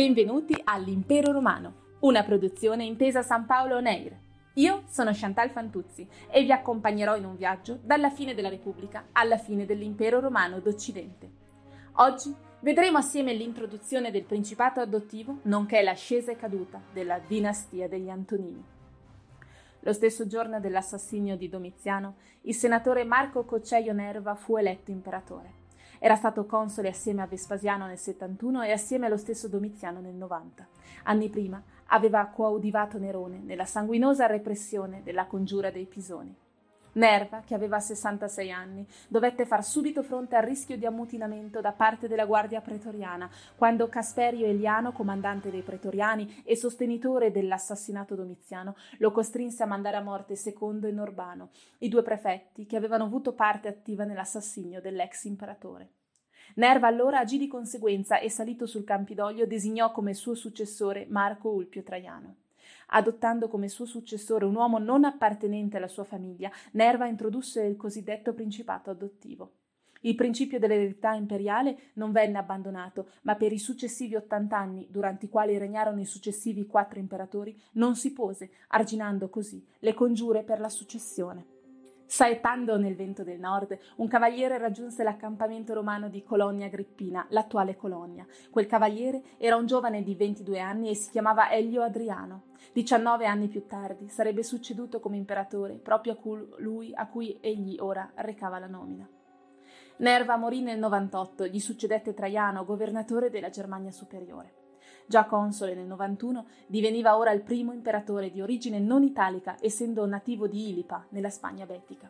Benvenuti all'Impero Romano, una produzione intesa San Paolo On. Io sono Chantal Fantuzzi e vi accompagnerò in un viaggio dalla fine della Repubblica alla fine dell'Impero Romano d'Occidente. Oggi vedremo assieme l'introduzione del Principato adottivo, nonché l'ascesa e caduta della dinastia degli Antonini. Lo stesso giorno dell'assassinio di Domiziano, il senatore Marco Cocceio Nerva fu eletto imperatore. Era stato console assieme a Vespasiano nel 71 e assieme allo stesso Domiziano nel 90. Anni prima aveva coadiuvato Nerone nella sanguinosa repressione della congiura dei Pisoni. Nerva, che aveva 66 anni, dovette far subito fronte al rischio di ammutinamento da parte della guardia pretoriana, quando Casperio Eliano, comandante dei pretoriani e sostenitore dell'assassinato domiziano, lo costrinse a mandare a morte Secondo e Norbano, i due prefetti che avevano avuto parte attiva nell'assassinio dell'ex imperatore. Nerva allora agì di conseguenza e salito sul Campidoglio designò come suo successore Marco Ulpio Traiano. Adottando come suo successore un uomo non appartenente alla sua famiglia, Nerva introdusse il cosiddetto principato adottivo. Il principio dell'eredità imperiale non venne abbandonato, ma per i successivi ottanta anni, durante i quali regnarono i successivi quattro imperatori, non si pose, arginando così le congiure per la successione. Saettando nel vento del nord, un cavaliere raggiunse l'accampamento romano di Colonia Agrippina, l'attuale Colonia. Quel cavaliere era un giovane di 22 anni e si chiamava Elio Adriano. 19 anni più tardi sarebbe succeduto come imperatore proprio a colui a cui egli ora recava la nomina. Nerva morì nel 98, gli succedette Traiano, governatore della Germania Superiore. Già console nel 91, diveniva ora il primo imperatore di origine non italica, essendo nativo di Ilipa, nella Spagna betica.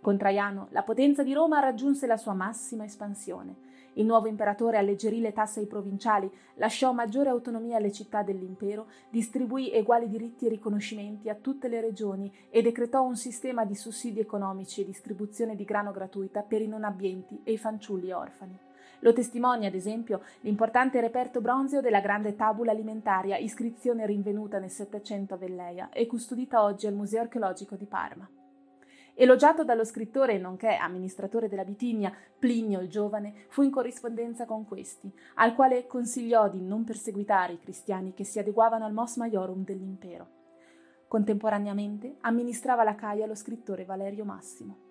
Con Traiano, la potenza di Roma raggiunse la sua massima espansione. Il nuovo imperatore alleggerì le tasse ai provinciali, lasciò maggiore autonomia alle città dell'impero, distribuì eguali diritti e riconoscimenti a tutte le regioni e decretò un sistema di sussidi economici e distribuzione di grano gratuita per i non abbienti e i fanciulli orfani. Lo testimonia, ad esempio, l'importante reperto bronzeo della grande tabula alimentaria, iscrizione rinvenuta nel Settecento a Velleia e custodita oggi al Museo archeologico di Parma. Elogiato dallo scrittore nonché amministratore della Bitinia, Plinio il giovane fu in corrispondenza con questi, al quale consigliò di non perseguitare i cristiani che si adeguavano al mos maiorum dell'impero. Contemporaneamente amministrava la Caia lo scrittore Valerio Massimo.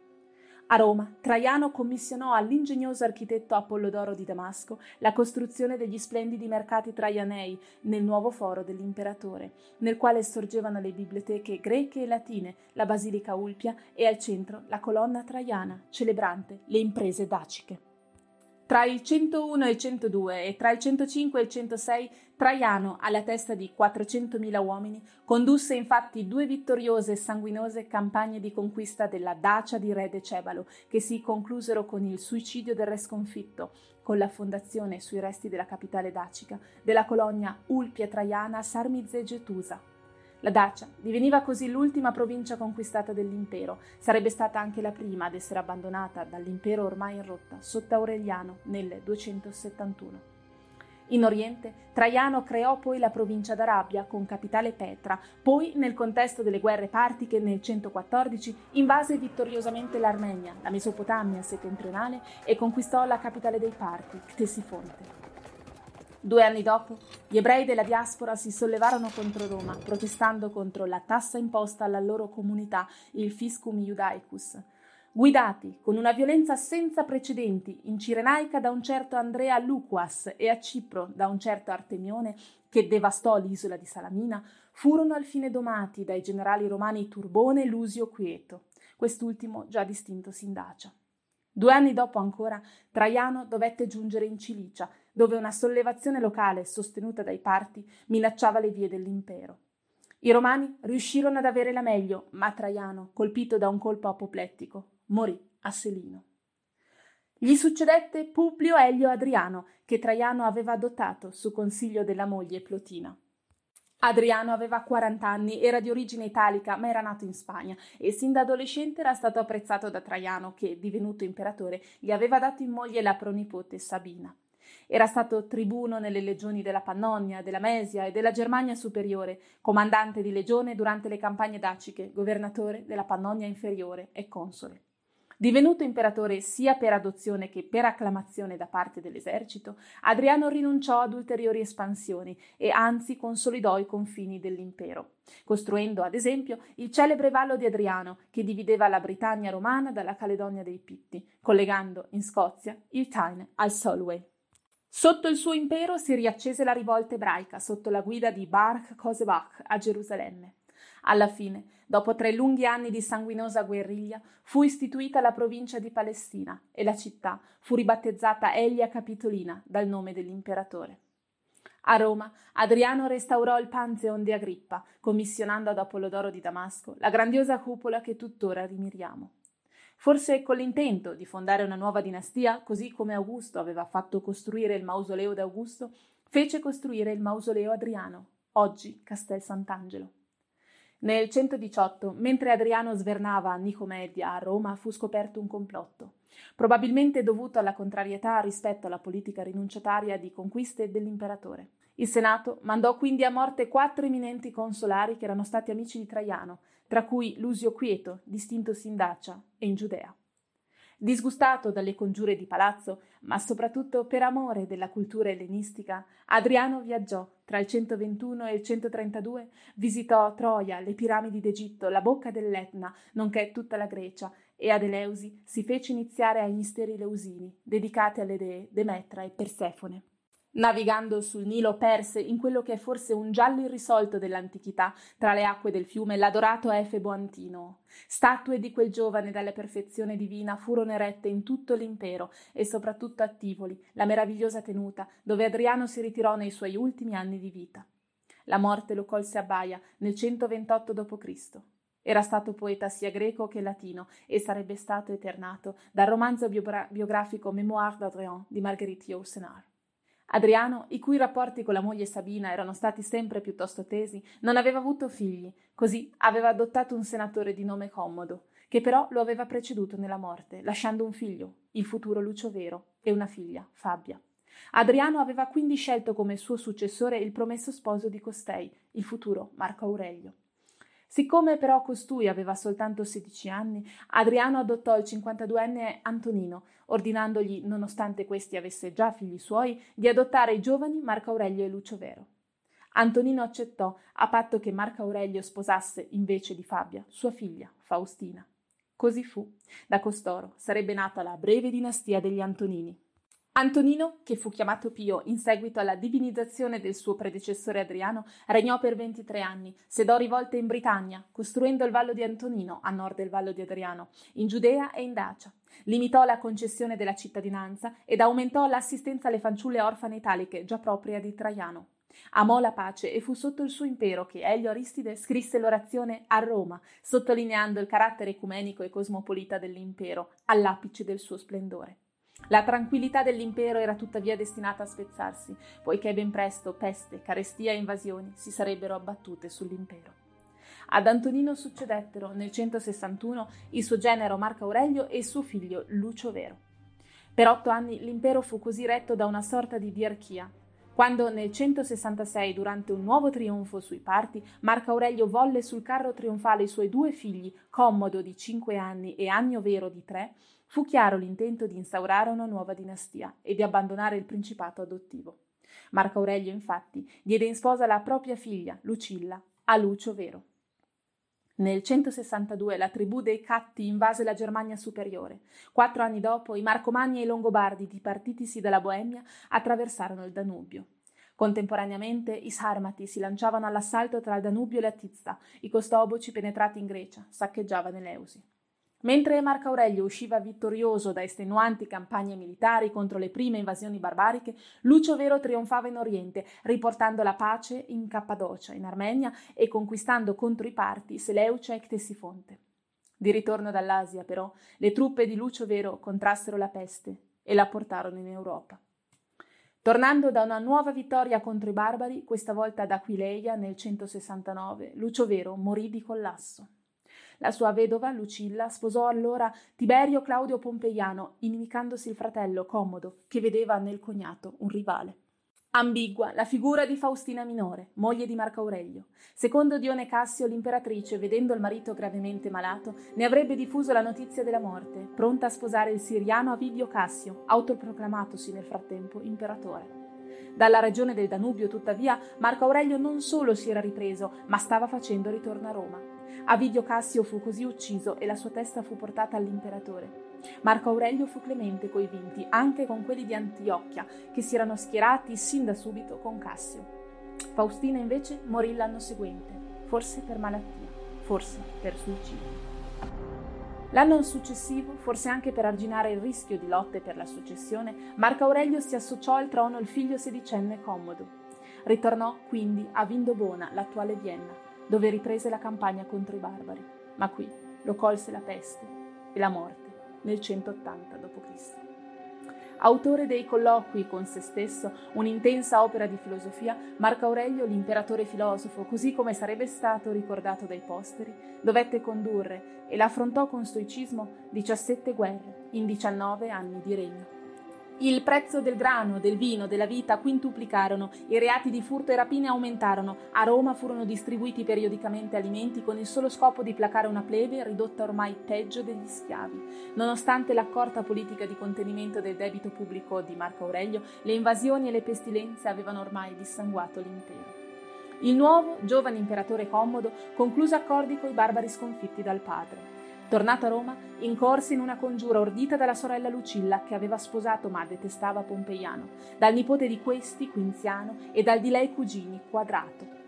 A Roma, Traiano commissionò all'ingegnoso architetto Apollodoro di Damasco la costruzione degli splendidi mercati traianei nel nuovo foro dell'imperatore, nel quale sorgevano le biblioteche greche e latine, la basilica Ulpia e al centro la colonna traiana, celebrante le imprese daciche. Tra il 101 e il 102 e tra il 105 e il 106 Traiano, alla testa di 400.000 uomini, condusse infatti due vittoriose e sanguinose campagne di conquista della Dacia di re Decebalo, che si conclusero con il suicidio del re sconfitto, con la fondazione sui resti della capitale dacica della colonia Ulpia Traiana Sarmize Getusa, la Dacia diveniva così l'ultima provincia conquistata dell'impero, sarebbe stata anche la prima ad essere abbandonata dall'impero ormai in rotta sotto Aureliano nel 271. In Oriente, Traiano creò poi la provincia d'Arabia con capitale Petra, poi, nel contesto delle guerre partiche nel 114, invase vittoriosamente l'Armenia, la Mesopotamia settentrionale e conquistò la capitale dei Parti, Ctesifonte. Due anni dopo, gli ebrei della diaspora si sollevarono contro Roma, protestando contro la tassa imposta alla loro comunità, il Fiscum Judaicus. Guidati con una violenza senza precedenti in Cirenaica da un certo Andrea Luquas e a Cipro da un certo Artemione, che devastò l'isola di Salamina, furono alfine domati dai generali romani Turbone e Lusio Quieto, quest'ultimo già distintosi in Dacia. Due anni dopo ancora, Traiano dovette giungere in Cilicia, dove una sollevazione locale sostenuta dai parti minacciava le vie dell'impero. I romani riuscirono ad avere la meglio, ma Traiano, colpito da un colpo apoplettico, morì a Selino. Gli succedette Publio Elio Adriano, che Traiano aveva adottato su consiglio della moglie Plotina. Adriano aveva 40 anni, era di origine italica, ma era nato in Spagna e sin da adolescente era stato apprezzato da Traiano, che, divenuto imperatore, gli aveva dato in moglie la pronipote Sabina. Era stato tribuno nelle legioni della Pannonia, della Mesia e della Germania superiore, comandante di legione durante le campagne daciche, governatore della Pannonia inferiore e console. Divenuto imperatore sia per adozione che per acclamazione da parte dell'esercito, Adriano rinunciò ad ulteriori espansioni e anzi consolidò i confini dell'impero, costruendo ad esempio il celebre Vallo di Adriano che divideva la Britannia romana dalla Caledonia dei Pitti, collegando in Scozia il Tyne al Solway. Sotto il suo impero si riaccese la rivolta ebraica sotto la guida di Bar Kosebach a Gerusalemme. Alla fine, dopo tre lunghi anni di sanguinosa guerriglia, fu istituita la provincia di Palestina e la città fu ribattezzata Elia Capitolina dal nome dell'imperatore. A Roma, Adriano restaurò il Pantheon di Agrippa, commissionando ad Apollodoro di Damasco la grandiosa cupola che tuttora rimiriamo. Forse con l'intento di fondare una nuova dinastia, così come Augusto aveva fatto costruire il mausoleo d'Augusto, fece costruire il mausoleo Adriano, oggi Castel Sant'Angelo. Nel 118, mentre Adriano svernava a Nicomedia a Roma, fu scoperto un complotto, probabilmente dovuto alla contrarietà rispetto alla politica rinunciataria di conquiste dell'imperatore. Il Senato mandò quindi a morte quattro eminenti consolari che erano stati amici di Traiano, tra cui Lusio Quieto, distintosi in Dacia e in Giudea. Disgustato dalle congiure di palazzo, ma soprattutto per amore della cultura ellenistica, Adriano viaggiò tra il 121 e il 132, visitò Troia, le piramidi d'Egitto, la bocca dell'Etna, nonché tutta la Grecia, e ad Eleusi si fece iniziare ai misteri leusini, dedicati alle dee Demetra e Persefone. Navigando sul Nilo perse in quello che è forse un giallo irrisolto dell'antichità, tra le acque del fiume, l'adorato Efebo Antino. Statue di quel giovane dalla perfezione divina furono erette in tutto l'impero e soprattutto a Tivoli, la meravigliosa tenuta, dove Adriano si ritirò nei suoi ultimi anni di vita. La morte lo colse a Baia nel 128 d.C. Era stato poeta sia greco che latino e sarebbe stato eternato dal romanzo biogra- biografico Mémoire d'Adrien di Marguerite Yourcenar. Adriano, i cui rapporti con la moglie Sabina erano stati sempre piuttosto tesi, non aveva avuto figli, così aveva adottato un senatore di nome Commodo, che però lo aveva preceduto nella morte, lasciando un figlio, il futuro Lucio Vero, e una figlia, Fabia. Adriano aveva quindi scelto come suo successore il promesso sposo di costei, il futuro Marco Aurelio. Siccome però costui aveva soltanto 16 anni, Adriano adottò il 52enne Antonino, ordinandogli, nonostante questi avesse già figli suoi, di adottare i giovani Marco Aurelio e Lucio Vero. Antonino accettò, a patto che Marco Aurelio sposasse, invece di Fabia, sua figlia, Faustina. Così fu. Da costoro sarebbe nata la breve dinastia degli Antonini. Antonino, che fu chiamato Pio in seguito alla divinizzazione del suo predecessore Adriano, regnò per 23 anni, sedò rivolte in Britannia, costruendo il Vallo di Antonino a nord del Vallo di Adriano, in Giudea e in Dacia. Limitò la concessione della cittadinanza ed aumentò l'assistenza alle fanciulle orfane italiche, già propria di Traiano. Amò la pace e fu sotto il suo impero che Elio Aristide scrisse l'orazione a Roma, sottolineando il carattere ecumenico e cosmopolita dell'impero, all'apice del suo splendore. La tranquillità dell'impero era tuttavia destinata a spezzarsi, poiché ben presto peste, carestia e invasioni si sarebbero abbattute sull'impero. Ad Antonino succedettero nel 161 il suo genero Marco Aurelio e suo figlio Lucio Vero. Per otto anni l'impero fu così retto da una sorta di diarchia. Quando nel 166, durante un nuovo trionfo sui parti, Marco Aurelio volle sul carro trionfale i suoi due figli, Commodo di cinque anni e Annio Vero di tre, fu chiaro l'intento di instaurare una nuova dinastia e di abbandonare il principato adottivo. Marco Aurelio, infatti, diede in sposa la propria figlia, Lucilla, a Lucio Vero. Nel 162 la tribù dei Catti invase la Germania superiore. Quattro anni dopo i Marcomanni e i Longobardi, dipartitisi dalla Boemia, attraversarono il Danubio. Contemporaneamente i Sarmati si lanciavano all'assalto tra il Danubio e la Tizza, i costoboci penetrati in Grecia, saccheggiavano Eleusi. Mentre Marco Aurelio usciva vittorioso da estenuanti campagne militari contro le prime invasioni barbariche, Lucio Vero trionfava in Oriente, riportando la pace in Cappadocia, in Armenia, e conquistando contro i Parti Seleucia e Ctesifonte. Di ritorno dall'Asia, però, le truppe di Lucio Vero contrassero la peste e la portarono in Europa. Tornando da una nuova vittoria contro i barbari, questa volta ad Aquileia nel 169, Lucio Vero morì di collasso. La sua vedova, Lucilla, sposò allora Tiberio Claudio Pompeiano, inimicandosi il fratello Commodo, che vedeva nel cognato un rivale. Ambigua la figura di Faustina Minore, moglie di Marco Aurelio. Secondo Dione Cassio, l'imperatrice, vedendo il marito gravemente malato, ne avrebbe diffuso la notizia della morte, pronta a sposare il siriano Avidio Cassio, autoproclamatosi nel frattempo imperatore. Dalla regione del Danubio, tuttavia, Marco Aurelio non solo si era ripreso, ma stava facendo ritorno a Roma. Avidio Cassio fu così ucciso e la sua testa fu portata all'imperatore. Marco Aurelio fu clemente coi vinti, anche con quelli di Antiochia, che si erano schierati sin da subito con Cassio. Faustina invece morì l'anno seguente, forse per malattia, forse per suicidio. L'anno successivo, forse anche per arginare il rischio di lotte per la successione, Marco Aurelio si associò al trono il figlio sedicenne Commodo. Ritornò quindi a Vindobona, l'attuale Vienna, dove riprese la campagna contro i barbari, ma qui lo colse la peste e la morte nel 180 d.C. Autore dei colloqui con se stesso, un'intensa opera di filosofia, Marco Aurelio, l'imperatore filosofo, così come sarebbe stato ricordato dai posteri, dovette condurre e l'affrontò con stoicismo 17 guerre in 19 anni di regno. Il prezzo del grano, del vino, della vita quintuplicarono, i reati di furto e rapine aumentarono, a Roma furono distribuiti periodicamente alimenti con il solo scopo di placare una plebe ridotta ormai peggio degli schiavi. Nonostante l'accorta politica di contenimento del debito pubblico di Marco Aurelio, le invasioni e le pestilenze avevano ormai dissanguato l'impero. Il nuovo, giovane imperatore Commodo concluse accordi coi barbari sconfitti dal padre. Tornato a Roma, incorse in una congiura ordita dalla sorella Lucilla, che aveva sposato ma detestava Pompeiano, dal nipote di questi, Quinziano, e dal di lei cugini, Quadrato.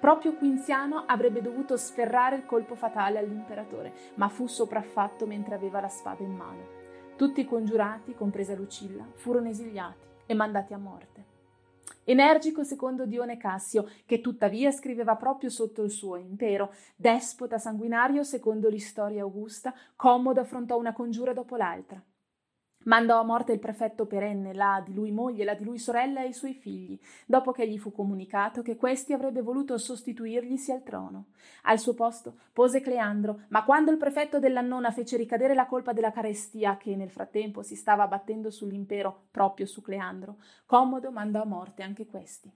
Proprio Quinziano avrebbe dovuto sferrare il colpo fatale all'imperatore, ma fu sopraffatto mentre aveva la spada in mano. Tutti i congiurati, compresa Lucilla, furono esiliati e mandati a morte. Energico secondo Dione Cassio, che tuttavia scriveva proprio sotto il suo impero, despota sanguinario secondo l'istoria augusta, Commodo affrontò una congiura dopo l'altra. Mandò a morte il prefetto perenne, la di lui moglie, la di lui sorella e i suoi figli, dopo che gli fu comunicato che questi avrebbe voluto sostituirglisi al trono. Al suo posto pose Cleandro, ma quando il prefetto dell'Annona fece ricadere la colpa della carestia che nel frattempo si stava abbattendo sull'impero proprio su Cleandro, Commodo mandò a morte anche questi.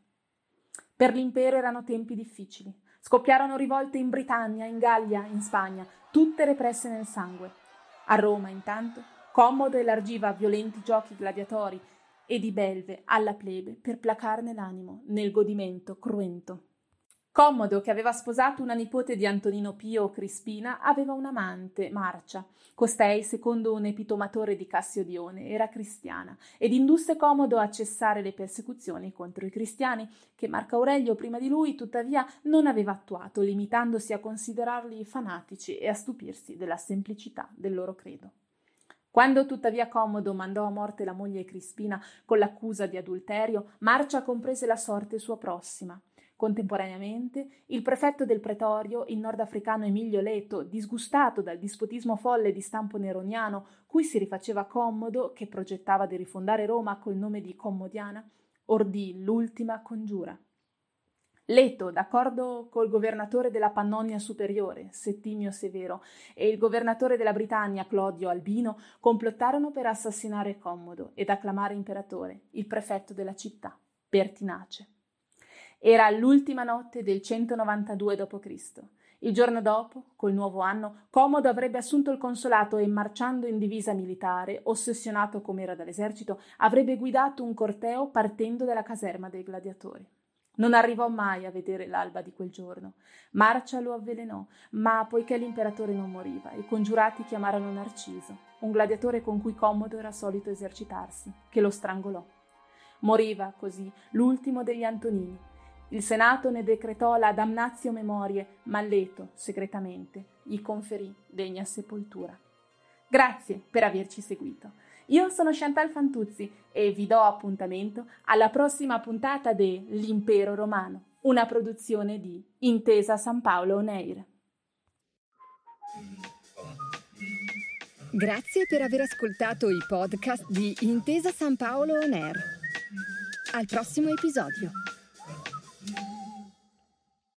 Per l'impero erano tempi difficili. Scoppiarono rivolte in Britannia, in Gallia, in Spagna, tutte represse nel sangue. A Roma, intanto, Commodo elargiva violenti giochi gladiatori e di belve alla plebe per placarne l'animo nel godimento cruento. Commodo, che aveva sposato una nipote di Antonino Pio Crispina, aveva un'amante, Marcia. Costei, secondo un epitomatore di Cassiodione, era cristiana ed indusse Commodo a cessare le persecuzioni contro i cristiani, che Marco Aurelio prima di lui, tuttavia, non aveva attuato, limitandosi a considerarli fanatici e a stupirsi della semplicità del loro credo. Quando tuttavia Commodo mandò a morte la moglie Crispina con l'accusa di adulterio, Marcia comprese la sorte sua prossima. Contemporaneamente, il prefetto del pretorio, il nordafricano Emilio Leto, disgustato dal dispotismo folle di stampo neroniano, cui si rifaceva Commodo, che progettava di rifondare Roma col nome di Commodiana, ordì l'ultima congiura. Leto, d'accordo col governatore della Pannonia Superiore, Settimio Severo, e il governatore della Britannia, Clodio Albino, complottarono per assassinare Commodo ed acclamare imperatore, il prefetto della città, Pertinace. Era l'ultima notte del 192 d.C. Il giorno dopo, col nuovo anno, Commodo avrebbe assunto il consolato e, marciando in divisa militare, ossessionato com'era dall'esercito, avrebbe guidato un corteo partendo dalla caserma dei gladiatori. Non arrivò mai a vedere l'alba di quel giorno. Marcia lo avvelenò, ma poiché l'imperatore non moriva, i congiurati chiamarono Narciso, un gladiatore con cui Commodo era solito esercitarsi, che lo strangolò. Moriva così l'ultimo degli Antonini. Il Senato ne decretò la damnatio memorie, ma Leto, segretamente, gli conferì degna sepoltura. Grazie per averci seguito. Io sono Chantal Fantuzzi e vi do appuntamento alla prossima puntata de L'Impero Romano, una produzione di Intesa San Paolo On Air. Grazie per aver ascoltato i podcast di Intesa San Paolo On Air. Al prossimo episodio.